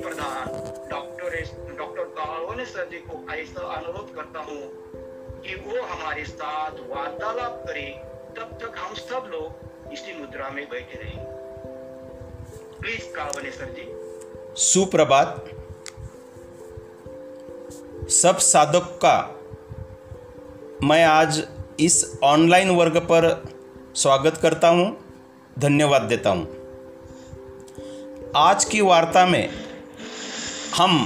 प्रधान doctor doctor अनुरोध करता हूँ हमारे साथ वार्तालाप करें, तब तक हम सब लोग इसी मुद्रा में बैठे सुप्रभात। सब साधक का, मैं आज इस ऑनलाइन वर्ग पर स्वागत करता हूँ। धन्यवाद देता हूँ। आज की वार्ता में हम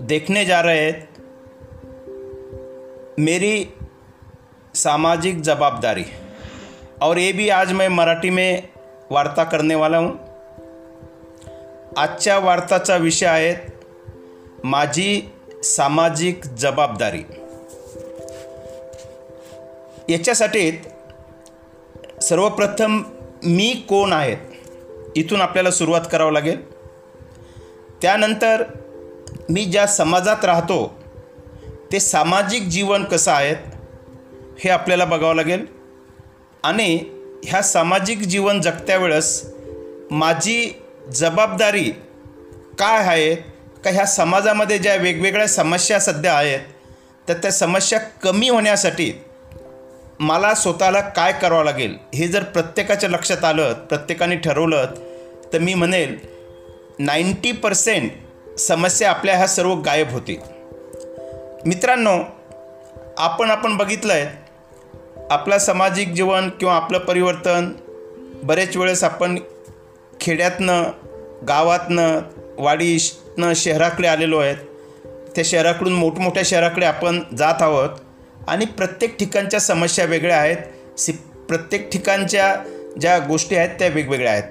देखने जा रहे हैं मेरी सामाजिक जवाबदारी। और ये भी आज मैं मराठी में वार्ता करने वाला हूँ। आजच्या वार्ताचा विषय आहे माझी सामाजिक जबाबदारी याच्यासाठी सर्वप्रथम मी कोण आहेत इथून आपल्याला सुरुवात करावं लागेल. त्यानंतर मी ज्या समाजात राहतो ते सामाजिक जीवन कसं आहेत हे आपल्याला बघावं लागेल. आणि ह्या सामाजिक जीवन जगत्या वेळेस माझी जबाबदारी काय आहे का ह्या समाजामध्ये ज्या वेगवेगळ्या समस्या सध्या आहेत तर त्या समस्या कमी होण्यासाठी मला स्वतःला काय करावं लागेल हे जर प्रत्येकाच्या लक्षात आलं प्रत्येकाने ठरवलं तर मी म्हणेल नाईंटी पर्सेंट समस्या आपल्या ह्या सर्व गायब होतील मित्रांनो आपण आपण बघितलं आहे आपलं सामाजिक जीवन किंवा आपलं परिवर्तन बरेच वेळेस आपण खेड्यातनं गावातनं वाडीतनं शहराकडे आलेलो आहेत. त्या शहराकडून मोठमोठ्या शहराकडे आपण जात आहोत. आणि प्रत्येक ठिकाणच्या समस्या वेगळ्या आहेत. सि प्रत्येक ठिकाणच्या ज्या गोष्टी आहेत त्या वेगवेगळ्या आहेत.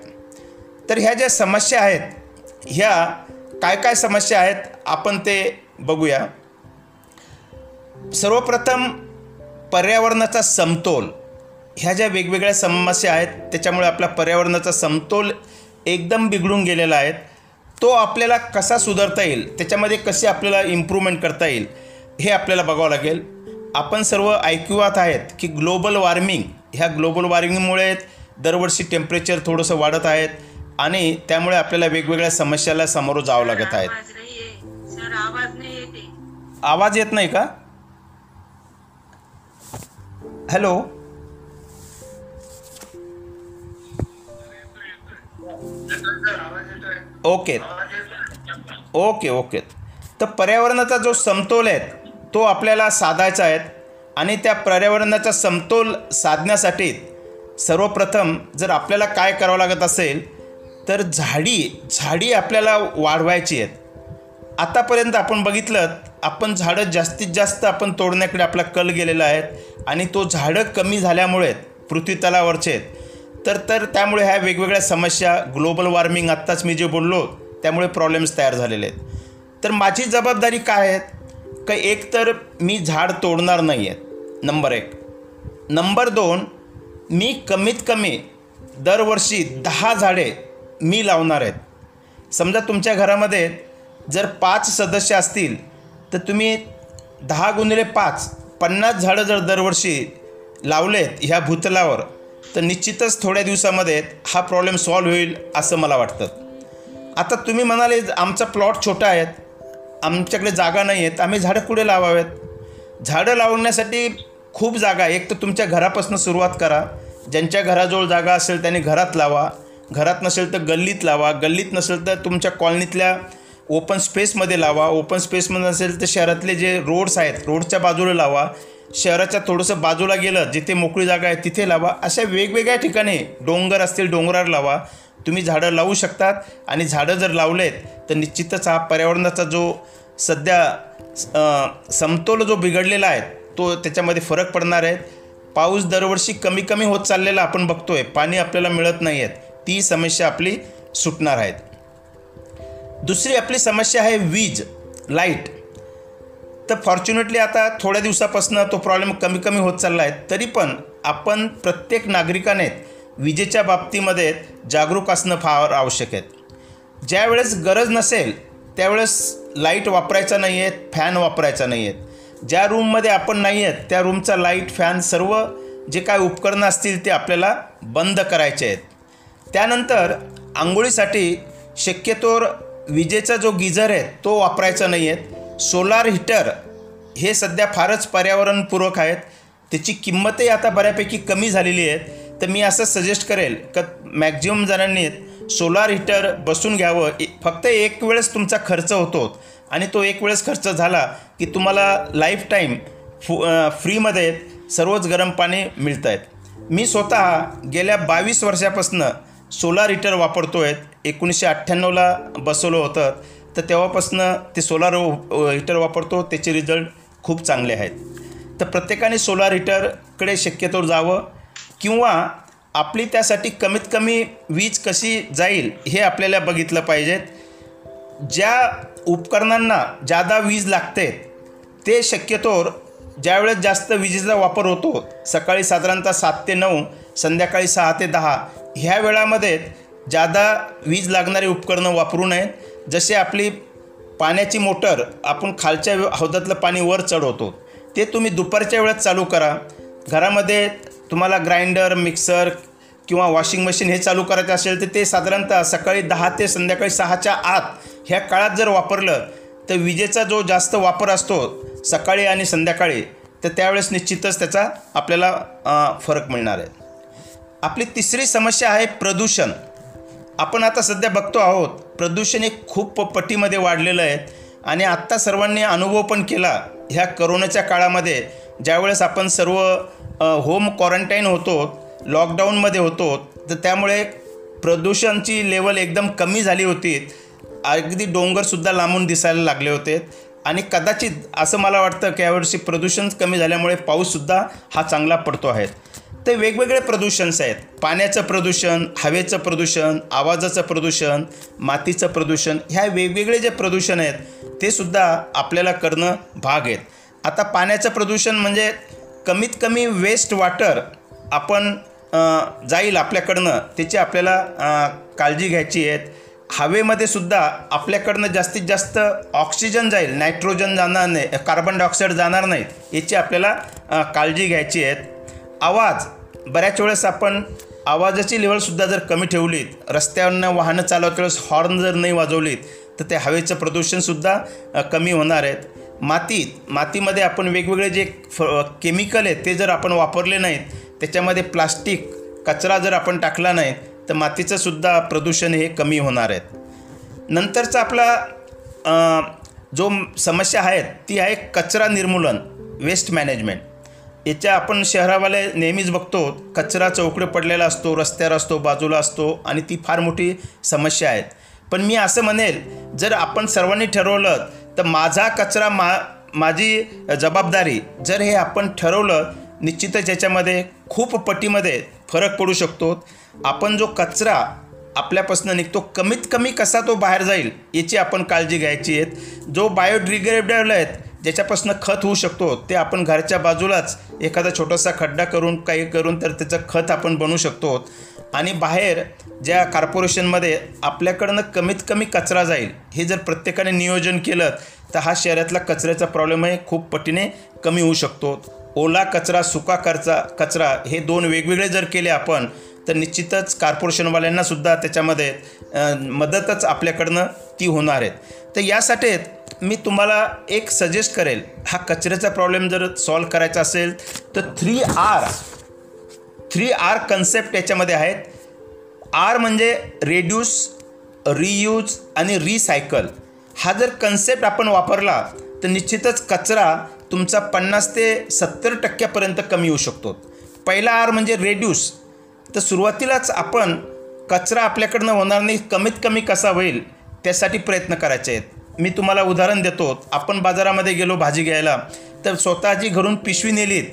तर ह्या ज्या समस्या आहेत ह्या काय काय समस्या आहेत आपण ते बघूया. सर्वप्रथम पर्यावरणाचा समतोल. ह्या ज्या वेगवेगळ्या समस्या आहेत त्याच्यामुळे आपला पर्यावरणाचा समतोल एकदम बिघडून गेलेला आहे. तो आपल्याला कसा सुधारता येईल त्याच्यामध्ये कसे आपल्याला इम्प्रूव्हमेंट करता येईल हे आपल्याला बघावं लागेल. आपण सर्व ऐकवात आहेत की ग्लोबल वॉर्मिंग ह्या ग्लोबल वॉर्मिंगमुळे दरवर्षी टेम्परेचर थोडंसं वाढत आहेत आणि त्यामुळे आपल्याला वेगवेगळ्या समस्याला सामोरं जावं लागत आहेत. आवाज येत नाही का? हॅलो? ओके. Okay okay. तर पर्यावरणाचा जो समतोल आहे तो आपल्याला साधायचा आहे आणि त्या पर्यावरणाचा समतोल साधण्यासाठी सर्वप्रथम जर आपल्याला काय करावं लागत असेल तर झाडी झाडी आपल्याला वाढवायची आहेत. आतापर्यंत आपण बघितलं आपण झाडं जास्तीत जास्त आपण तोडण्याकडे आपला कल गेलेला आहे आणि तो झाडं कमी झाल्यामुळे पृथ्वी तलावरचे आहेत. तर तर त्यामुळे ह्या वेगवेगळ्या समस्या ग्लोबल वॉर्मिंग आत्ताच मी जे बोललो त्यामुळे प्रॉब्लेम्स तयार झालेले आहेत. तर माझी जबाबदारी काय आहेत का एक तर मी झाड तोडणार नाही आहेत नंबर एक. नंबर दोन मी कमीत कमी दरवर्षी दहा झाडे मी लावणार आहेत. समजा तुमच्या घरामध्ये जर पाच सदस्य असतील तर तुम्ही दहा गुणिले पाच पन्नास झाडं जर दरवर्षी लावलेत ह्या भूतलावर तर निश्चितच थोड्या दिवसामध्ये हा प्रॉब्लेम सॉल्व्ह होईल असं मला वाटतं. आता तुम्ही म्हणाले आमचा प्लॉट छोटा आहेत आमच्याकडे जागा नाही आहेत. आम्ही झाडं कुठे लावावेत? झाडं लावण्यासाठी खूप जागा आहे. एक तर तुमच्या घरापासून सुरुवात करा. ज्यांच्या घराजवळ जागा असेल त्यांनी घरात लावा. घरात नसेल तर गल्लीत लावा. गल्लीत नसेल तर तुमच्या कॉलनीतल्या ओपन स्पेसमध्ये लावा. ओपन स्पेसमध्ये नसेल तर शहरातले जे रोड्स आहेत रोडच्या बाजूला लावा. शहराच्या थोडंसं बाजूला गेलं जिथे मोकळी जागा आहे तिथे लावा. अशा वेगवेगळ्या ठिकाणी डोंगर असतील डोंगरावर लावा. तुम्ही झाडं लावू शकतात आणि झाडं जर लावलेत तर निश्चितच हा पर्यावरणाचा जो सध्या समतोल जो बिघडलेला आहे तो त्याच्यामध्ये फरक पडणार आहे. पाऊस दरवर्षी कमी कमी होत चाललेला आपण बघतोय. पाणी आपल्याला मिळत नाही आहेत ती समस्या आपली सुटणार आहेत. दुसरी आपली समस्या आहे वीज लाइट. तर फॉर्च्युनेटली आता थोड्या दिवसापासून तो प्रॉब्लेम कमी कमी होत चालला आहे. तरी पण आपण प्रत्येक नागरिकाने विजेच्या बाबतीमध्ये जागरूक असणं फार आवश्यक आहे. ज्यावेळेस गरज नसेल त्यावेळेस लाइट वापरायचा नाही आहेत फॅन वापरायचा नाही आहेत ज्या रूममध्ये आपण नाही आहेत त्या रूमचा लाइट फॅन सर्व जे काय उपकरणं असतील ते आपल्याला बंद करायचे आहेत. त्यानंतर आंघोळीसाठी शक्यतोवर विजेचा जो गिझर आहे तो वापरायचा नाही आहेत सोलार हीटर हे सध्या फारच पर्यावरणपूरक आहेत. त्याची किंमतही आता बऱ्यापैकी कमी झालेली आहेत. तर मी असं सजेस्ट करेल का मॅक्झिमम जणांनी सोलार हीटर बसून घ्यावं. फक्त एक वेळेस तुमचा खर्च होतो. आणि तो एक वेळेस खर्च झाला की तुम्हाला लाईफ टाईम फु फ्रीमध्ये सर्वच गरम पाणी मिळत आहेत मी स्वतः गेल्या बावीस वर्षापासून सोलार हीटर वापरतो आहे एकोणीसशे अठ्ठ्याण्णवला बसवलं होतं. तर तेव्हापासून ते सोलार हीटर वापरतो. त्याचे रिझल्ट खूप चांगले आहेत. तर प्रत्येकाने सोलार हीटरकडे शक्यतोवर जावं. किंवा आपली त्यासाठी कमीत कमी वीज कशी जाईल हे आपल्याला बघितलं पाहिजेत ज्या उपकरणांना जादा वीज लागते ते शक्यतोवर ज्यावेळेस जास्त विजेचा वापर होतो सकाळी साधारणतः सात ते नऊ संध्याकाळी सहा ते दहा ह्या वेळामध्ये जादा वीज लागणारी उपकरणं वापरू नयेत. जसे आपली पाण्याची मोटर आपण खालच्या हौदातलं पाणी वर चढवतो ते तुम्ही दुपारच्या वेळेत चालू करा. घरामध्ये तुम्हाला ग्राइंडर मिक्सर किंवा वॉशिंग मशीन हे चालू करायचं असेल तर ते साधारणतः सकाळी दहा ते संध्याकाळी सहाच्या आत ह्या काळात जर वापरलं तर विजेचा जो जास्त वापर असतो सकाळी आणि संध्याकाळी तर त्यावेळेस निश्चितच त्याचा आपल्याला फरक मिळणार आहे. आपली तिसरी समस्या आहे प्रदूषण. आपण आता सध्या बघतो आहोत प्रदूषण हे खूप पटीमध्ये वाढलेलं आहे आणि आत्ता सर्वांनी अनुभव पण केला ह्या करोनाच्या काळामध्ये ज्यावेळेस आपण सर्व होम क्वारंटाईन होतो लॉकडाऊनमध्ये होतो तर त्यामुळे प्रदूषणची लेवल एकदम कमी झाली होती. अगदी डोंगरसुद्धा लांबून दिसायला लागले होते. आणि कदाचित असं मला वाटतं की यावर्षी प्रदूषण कमी झाल्यामुळे पाऊससुद्धा हा चांगला पडतो आहे. ते वेगवेगळे प्रदूषणस आहेत. पाण्याचं प्रदूषण हवेचं प्रदूषण आवाजाचं प्रदूषण मातीचं प्रदूषण ह्या वेगवेगळे जे प्रदूषण आहेत ते सुद्धा आपल्याला करणं भाग आहेत. आता पाण्याचं प्रदूषण म्हणजे कमीत कमी वेस्ट वॉटर आपण जाईल आपल्याकडनं त्याची आपल्याला काळजी घ्यायची आहेत हवेमध्ये सुद्धा आपल्याकडनं जास्तीत जास्त ऑक्सिजन जाईल नायट्रोजन जाणार नाही कार्बन डायऑक्साईड जाणार नाहीत याची आपल्याला काळजी घ्यायची आहेत आवाज बऱ्याच वेळेस आपण आवाजाची लेवलसुद्धा जर कमी ठेवलीत रस्त्यावरनं वाहनं चालवत वेळेस हॉर्न जर नाही वाजवलीत तर ते हवेचं प्रदूषणसुद्धा कमी होणार आहेत. मातीत मातीमध्ये आपण वेगवेगळे जे फ केमिकल आहेत ते जर आपण वापरले नाहीत त्याच्यामध्ये प्लास्टिक कचरा जर आपण टाकला नाही तर मातीचंसुद्धा प्रदूषण हे कमी होणार आहेत नंतरचा आपला जो समस्या आहेत ती आहे कचरा निर्मूलन वेस्ट मॅनेजमेंट याच्या आपण शहरावाले नेहमीच बघतो कचरा चौकडे पडलेला असतो रस्त्यावर असतो बाजूला असतो आणि ती फार मोठी समस्या आहेत. पण मी असं म्हणेल जर आपण सर्वांनी ठरवलं तर माझा कचरा मा माझी जबाबदारी जर हे आपण ठरवलं निश्चितच याच्यामध्ये खूप पटीमध्ये फरक पडू शकतो. आपण जो कचरा आपल्यापासून निघतो कमीत कमी कसा तो बाहेर जाईल याची आपण काळजी घ्यायची आहेत. जो बायोडिग्रेडेबल आहेत ज्याच्यापासून खत होऊ शकतो ते आपण घरच्या बाजूलाच एखादा छोटासा खड्डा करून काही करून तर त्याचं खत आपण बनवू शकतो. आणि बाहेर ज्या कार्पोरेशनमध्ये आपल्याकडनं कमीत कमी कचरा जाईल हे जर प्रत्येकाने नियोजन केलं तर हा शहरातला कचऱ्याचा प्रॉब्लेम आहे खूप पटीने कमी होऊ शकतो. ओला कचरा सुका कचरा कचरा हे दोन वेगवेगळे जर केले आपण तर निश्चितच कार्पोरेशनवाल्यांनासुद्धा त्याच्यामध्ये मदतच आपल्याकडनं ती होणार आहेत. तर यासाठी मी तुम्हाला एक सजेस्ट करेल हा कचऱ्याचा प्रॉब्लेम जर सॉल्व करायचा असेल तर three R three R concept याच्यामध्ये आहेत. आर म्हणजे रेड्यूस रियूज आणि रिसायकल हा जर कन्सेप्ट आपण वापरला तर निश्चितच कचरा तुमचा पन्नास ते सत्तर टक्क्यापर्यंत कमी होऊ शकतो. पहिला आर म्हणजे रेड्यूस तर सुरुवातीलाच आपण कचरा आपल्याकडनं होणार नाही कमीत कमी कसा होईल त्यासाठी प्रयत्न करायचे आहेत. मी तुम्हाला उदाहरण देतो. आपण बाजारामध्ये गेलो भाजी घ्यायला तर स्वतःची घरून पिशवी नेलीत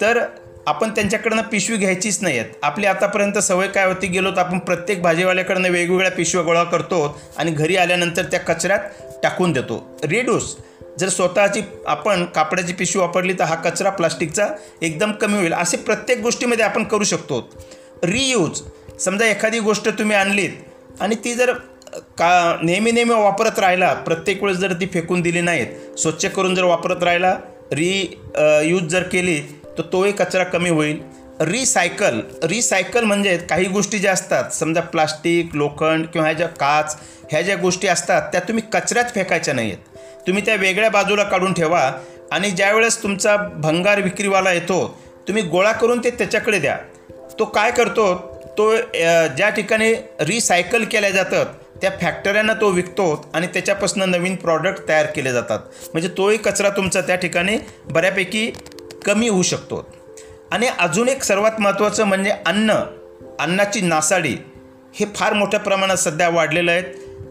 तर आपण त्यांच्याकडनं पिशवी घ्यायचीच नाही आहेत. आपली आतापर्यंत सवय काय होती गेलो तर आपण प्रत्येक भाजीवाल्याकडनं वेगवेगळ्या पिशव्या गोळा करतो आणि घरी आल्यानंतर त्या कचऱ्यात टाकून देतो. रेड्यूस जर स्वतःची आपण कापडाची पिशवी वापरली तर हा कचरा प्लास्टिकचा एकदम कमी होईल. असे प्रत्येक गोष्टीमध्ये आपण करू शकतो. रियूज समजा एखादी गोष्ट तुम्ही आणलीत आणि ती जर का नेहमी नेहमी वापरत राहिला प्रत्येक वेळेस जर ती फेकून दिली नाहीत स्वच्छ करून जर वापरत राहिला री यूज जर केली तर तोही कचरा कमी होईल. रिसायकल रिसायकल म्हणजे काही गोष्टी ज्या असतात समजा प्लास्टिक लोखंड किंवा ह्या ज्या काच ह्या ज्या गोष्टी असतात त्या तुम्ही कचऱ्यात फेकायच्या नाही आहेत तुम्ही त्या वेगळ्या बाजूला काढून ठेवा आणि ज्यावेळेस तुमचा भंगार विक्रीवाला येतो तुम्ही गोळा करून ते त्याच्याकडे द्या. तो काय करतो? तो ज्या ठिकाणी रिसायकल केल्या जातात त्या फॅक्टऱ्यांना तो विकतो आणि त्याच्यापासून नवीन प्रॉडक्ट तयार केले जातात. म्हणजे तोही कचरा तुमचा त्या ठिकाणी बऱ्यापैकी कमी होऊ शकतो. आणि अजून एक सर्वात महत्त्वाचं म्हणजे अन्न अन्नाची नासाडी हे फार मोठ्या प्रमाणात सध्या वाढलेलं आहे.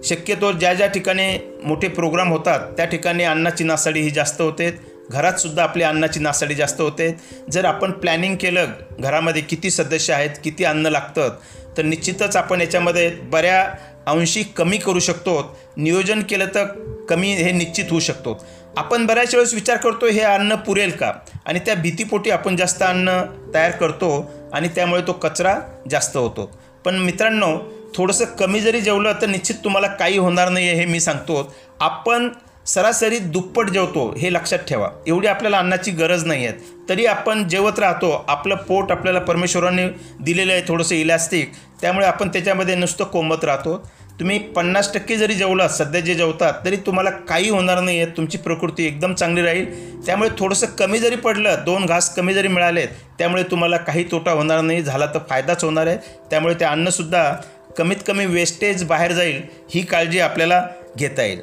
शक्यतो ज्या ज्या ठिकाणी मोठे प्रोग्राम होतात त्या ठिकाणी अन्नाची नासाडी ही जास्त होते. घरातसुद्धा आपली अन्नाची नासाडी जास्त होते. जर आपण प्लॅनिंग केलं घरामध्ये किती सदस्य आहेत किती अन्न लागतं तर निश्चितच आपण याच्यामध्ये बऱ्या अंशी कमी करू शकतो. नियोजन केलं तर कमी हे निश्चित होऊ शकतो. आपण बऱ्याच वेळेस विचार करतो हे अन्न पुरेल का? आणि त्या भीतीपोटी आपण जास्त अन्न तयार करतो आणि त्यामुळे तो कचरा जास्त होतो. पण मित्रांनो थोडंसं कमी जरी जेवलं तर निश्चित तुम्हाला काही होणार नाही आहे हे मी सांगतो. आपण सरासरी दुप्पट जेवतो हे लक्षात ठेवा. एवढी आपल्याला अन्नाची गरज नाही आहे तरी आपण जेवत राहतो आपलं पोट आपल्याला परमेश्वराने दिलेलं आहे थोडंसं इलॅस्टिक त्यामुळे आपण त्याच्यामध्ये नुसतं कोंबत राहतो. तुम्ही पन्नास टक्के जरी जेवलात सध्या जे जेवतात तरी तुम्हाला काही होणार नाही आहे तुमची प्रकृती एकदम चांगली राहील. त्यामुळे थोडंसं कमी जरी पडलं दोन घास कमी जरी मिळाले त्यामुळे तुम्हाला काही तोटा होणार नाही झाला तर फायदाच होणार आहे. त्यामुळे ते अन्नसुद्धा कमीत कमी वेस्टेज बाहेर जाईल ही काळजी आपल्याला घेता येईल.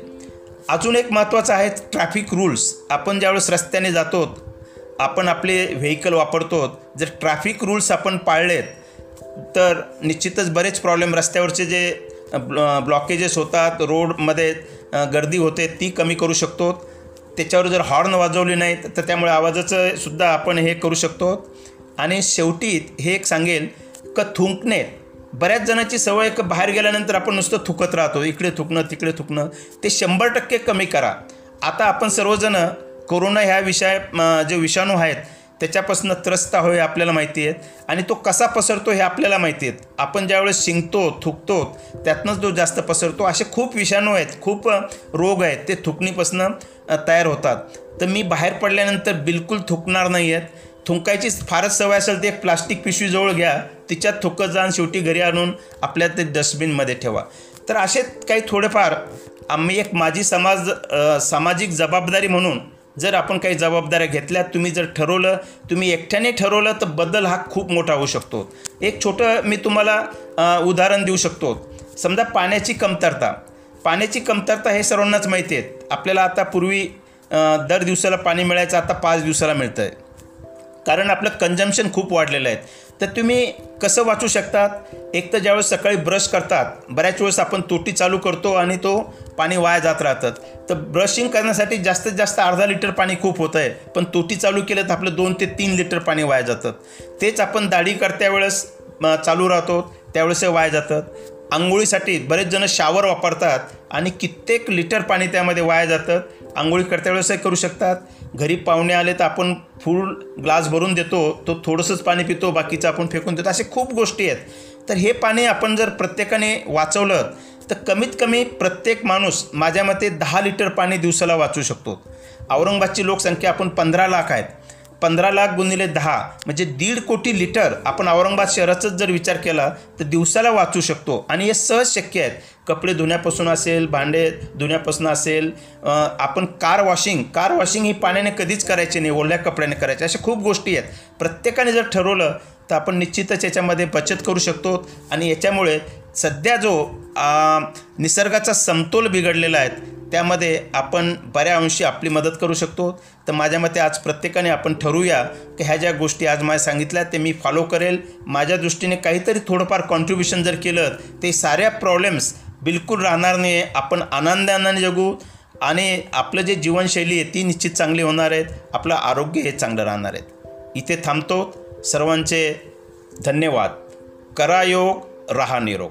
अजून एक महत्त्वाचं आहे ट्रॅफिक रूल्स आपण ज्यावेळेस रस्त्याने जातो आपण आपले व्हेकल वापरतो जर ट्रॅफिक रूल्स आपण पाळलेत तर निश्चितच बरेच प्रॉब्लेम रस्त्यावरचे जे ब्लॉकेजेस होतात रोडमध्ये गर्दी होते ती कमी करू शकतो. त्याच्यावर जर हॉर्न वाजवली नाही तर त्यामुळे आवाजाचं सुद्धा आपण हे करू शकतो. आणि शेवटी हे एक सांगेल का थुंकणे. बऱ्याच जणांची सवय का बाहेर गेल्यानंतर आपण नुसतं थुकत राहतो. इकडे थुकणं तिकडे थुकणं. ते शंभर टक्के कमी करा. आता आपण सर्वजण कोरोना ह्या विषय जे विषाणू आहेत त्याच्यापासून त्रस्त होय आपल्याला माहिती आहेत. आणि तो कसा पसरतो हे आपल्याला माहिती आहेत. आपण ज्यावेळेस शिंकतो थुकतो त्यातनंच तो जास्त पसरतो असे खूप विषाणू आहेत. खूप रोग आहेत. ते थुकणीपासून तयार होतात. तर मी बाहेर पडल्यानंतर बिलकुल थुकणार नाही आहेत थुंकायची फारच सवय असेल ते एक प्लास्टिक पिशवीजवळ घ्या. तिच्यात थुकत जाऊन शेवटी घरी आणून आपल्या ते डस्टबिनमध्ये ठेवा. तर असे काही थोडेफार आम्ही एक माझी समाज सामाजिक जबाबदारी म्हणून जर आपण काही जबाबदाऱ्या घेतल्या तुम्ही जर ठरवलं तुम्ही एकट्याने ठरवलं तर बदल हा खूप मोठा होऊ शकतो. एक छोटं मी तुम्हाला उदाहरण देऊ शकतो. समजा पाण्याची कमतरता. पाण्याची कमतरता हे सर्वांनाच माहिती आहे. आपल्याला आता पूर्वी दर दिवसाला पाणी मिळायचं आता पाच दिवसाला मिळतं आहे कारण आपलं कंजम्शन खूप वाढलेलं आहे. तर तुम्ही कसं वाचू शकतात? एक तर ज्यावेळेस सकाळी ब्रश करतात बऱ्याच वेळेस आपण तोटी चालू करतो आणि तो पाणी वाया जात राहतात. तर ब्रशिंग करण्यासाठी जास्तीत जास्त अर्धा लिटर पाणी खूप होतं आहे पण तोटी चालू केलं तर आपलं दोन ते तीन लिटर पाणी वाया जातात तेच आपण दाढी करत्या वेळेस चालू राहतो त्यावेळेस हे वाया जातात आंघोळीसाठी बरेच जण शावर वापरतात आणि कित्येक लिटर पाणी त्यामध्ये वाया जातं. आंघोळी करत्या वेळेसही करू शकतात. घरी पाहुणे आले तर आपण फुल ग्लास भरून देतो तो थोडंसंच पाणी पितो बाकीचं आपण फेकून देतो असे खूप गोष्टी आहेत. तर हे पाणी आपण जर प्रत्येकाने वाचवलं तर कमीत कमी प्रत्येक माणूस माझ्या मते दहा लिटर पाणी दिवसाला वाचू शकतो. औरंगाबादची लोकसंख्या आपण पंधरा लाख आहेत. पंधरा लाख गुणिले दहा म्हणजे दीड कोटी लिटर आपण औरंगाबाद शहराचाच जर विचार केला तर दिवसाला वाचू शकतो. आणि हे सहज शक्य आहेत. कपडे धुण्यापासून असेल भांडे धुण्यापासून असेल आपण कार वॉशिंग कार वॉशिंग ही पाण्याने कधीच करायची नाही ओल्या कपड्याने करायचे. अशा खूप गोष्टी आहेत. प्रत्येकाने जर ठरवलं तर आपण निश्चितच याच्यामध्ये बचत करू शकतो. आणि याच्यामुळे सध्या जो निसर्गाचा समतोल बिघडलेला आहे त्यामध्ये आपण बऱ्या अंशी आपली मदत करू शकतो. तर माझ्या मते आज प्रत्येकाने आपण ठरवूया की ह्या ज्या गोष्टी आज मला सांगितल्या ते मी फॉलो करेल. माझ्या दृष्टीने काहीतरी थोडंफार कॉन्ट्रीब्युशन जर केलं ते साऱ्या प्रॉब्लेम्स बिलकुल राहणार नाही आहे आपण आनंदाने जगू आणि आपलं जे जीवनशैली आहे ती निश्चित चांगली होणार आहेत. आपलं आरोग्य हे चांगलं राहणार आहेत. इथे थांबतो. सर्वांचे धन्यवाद. करा योग रहा निरोग.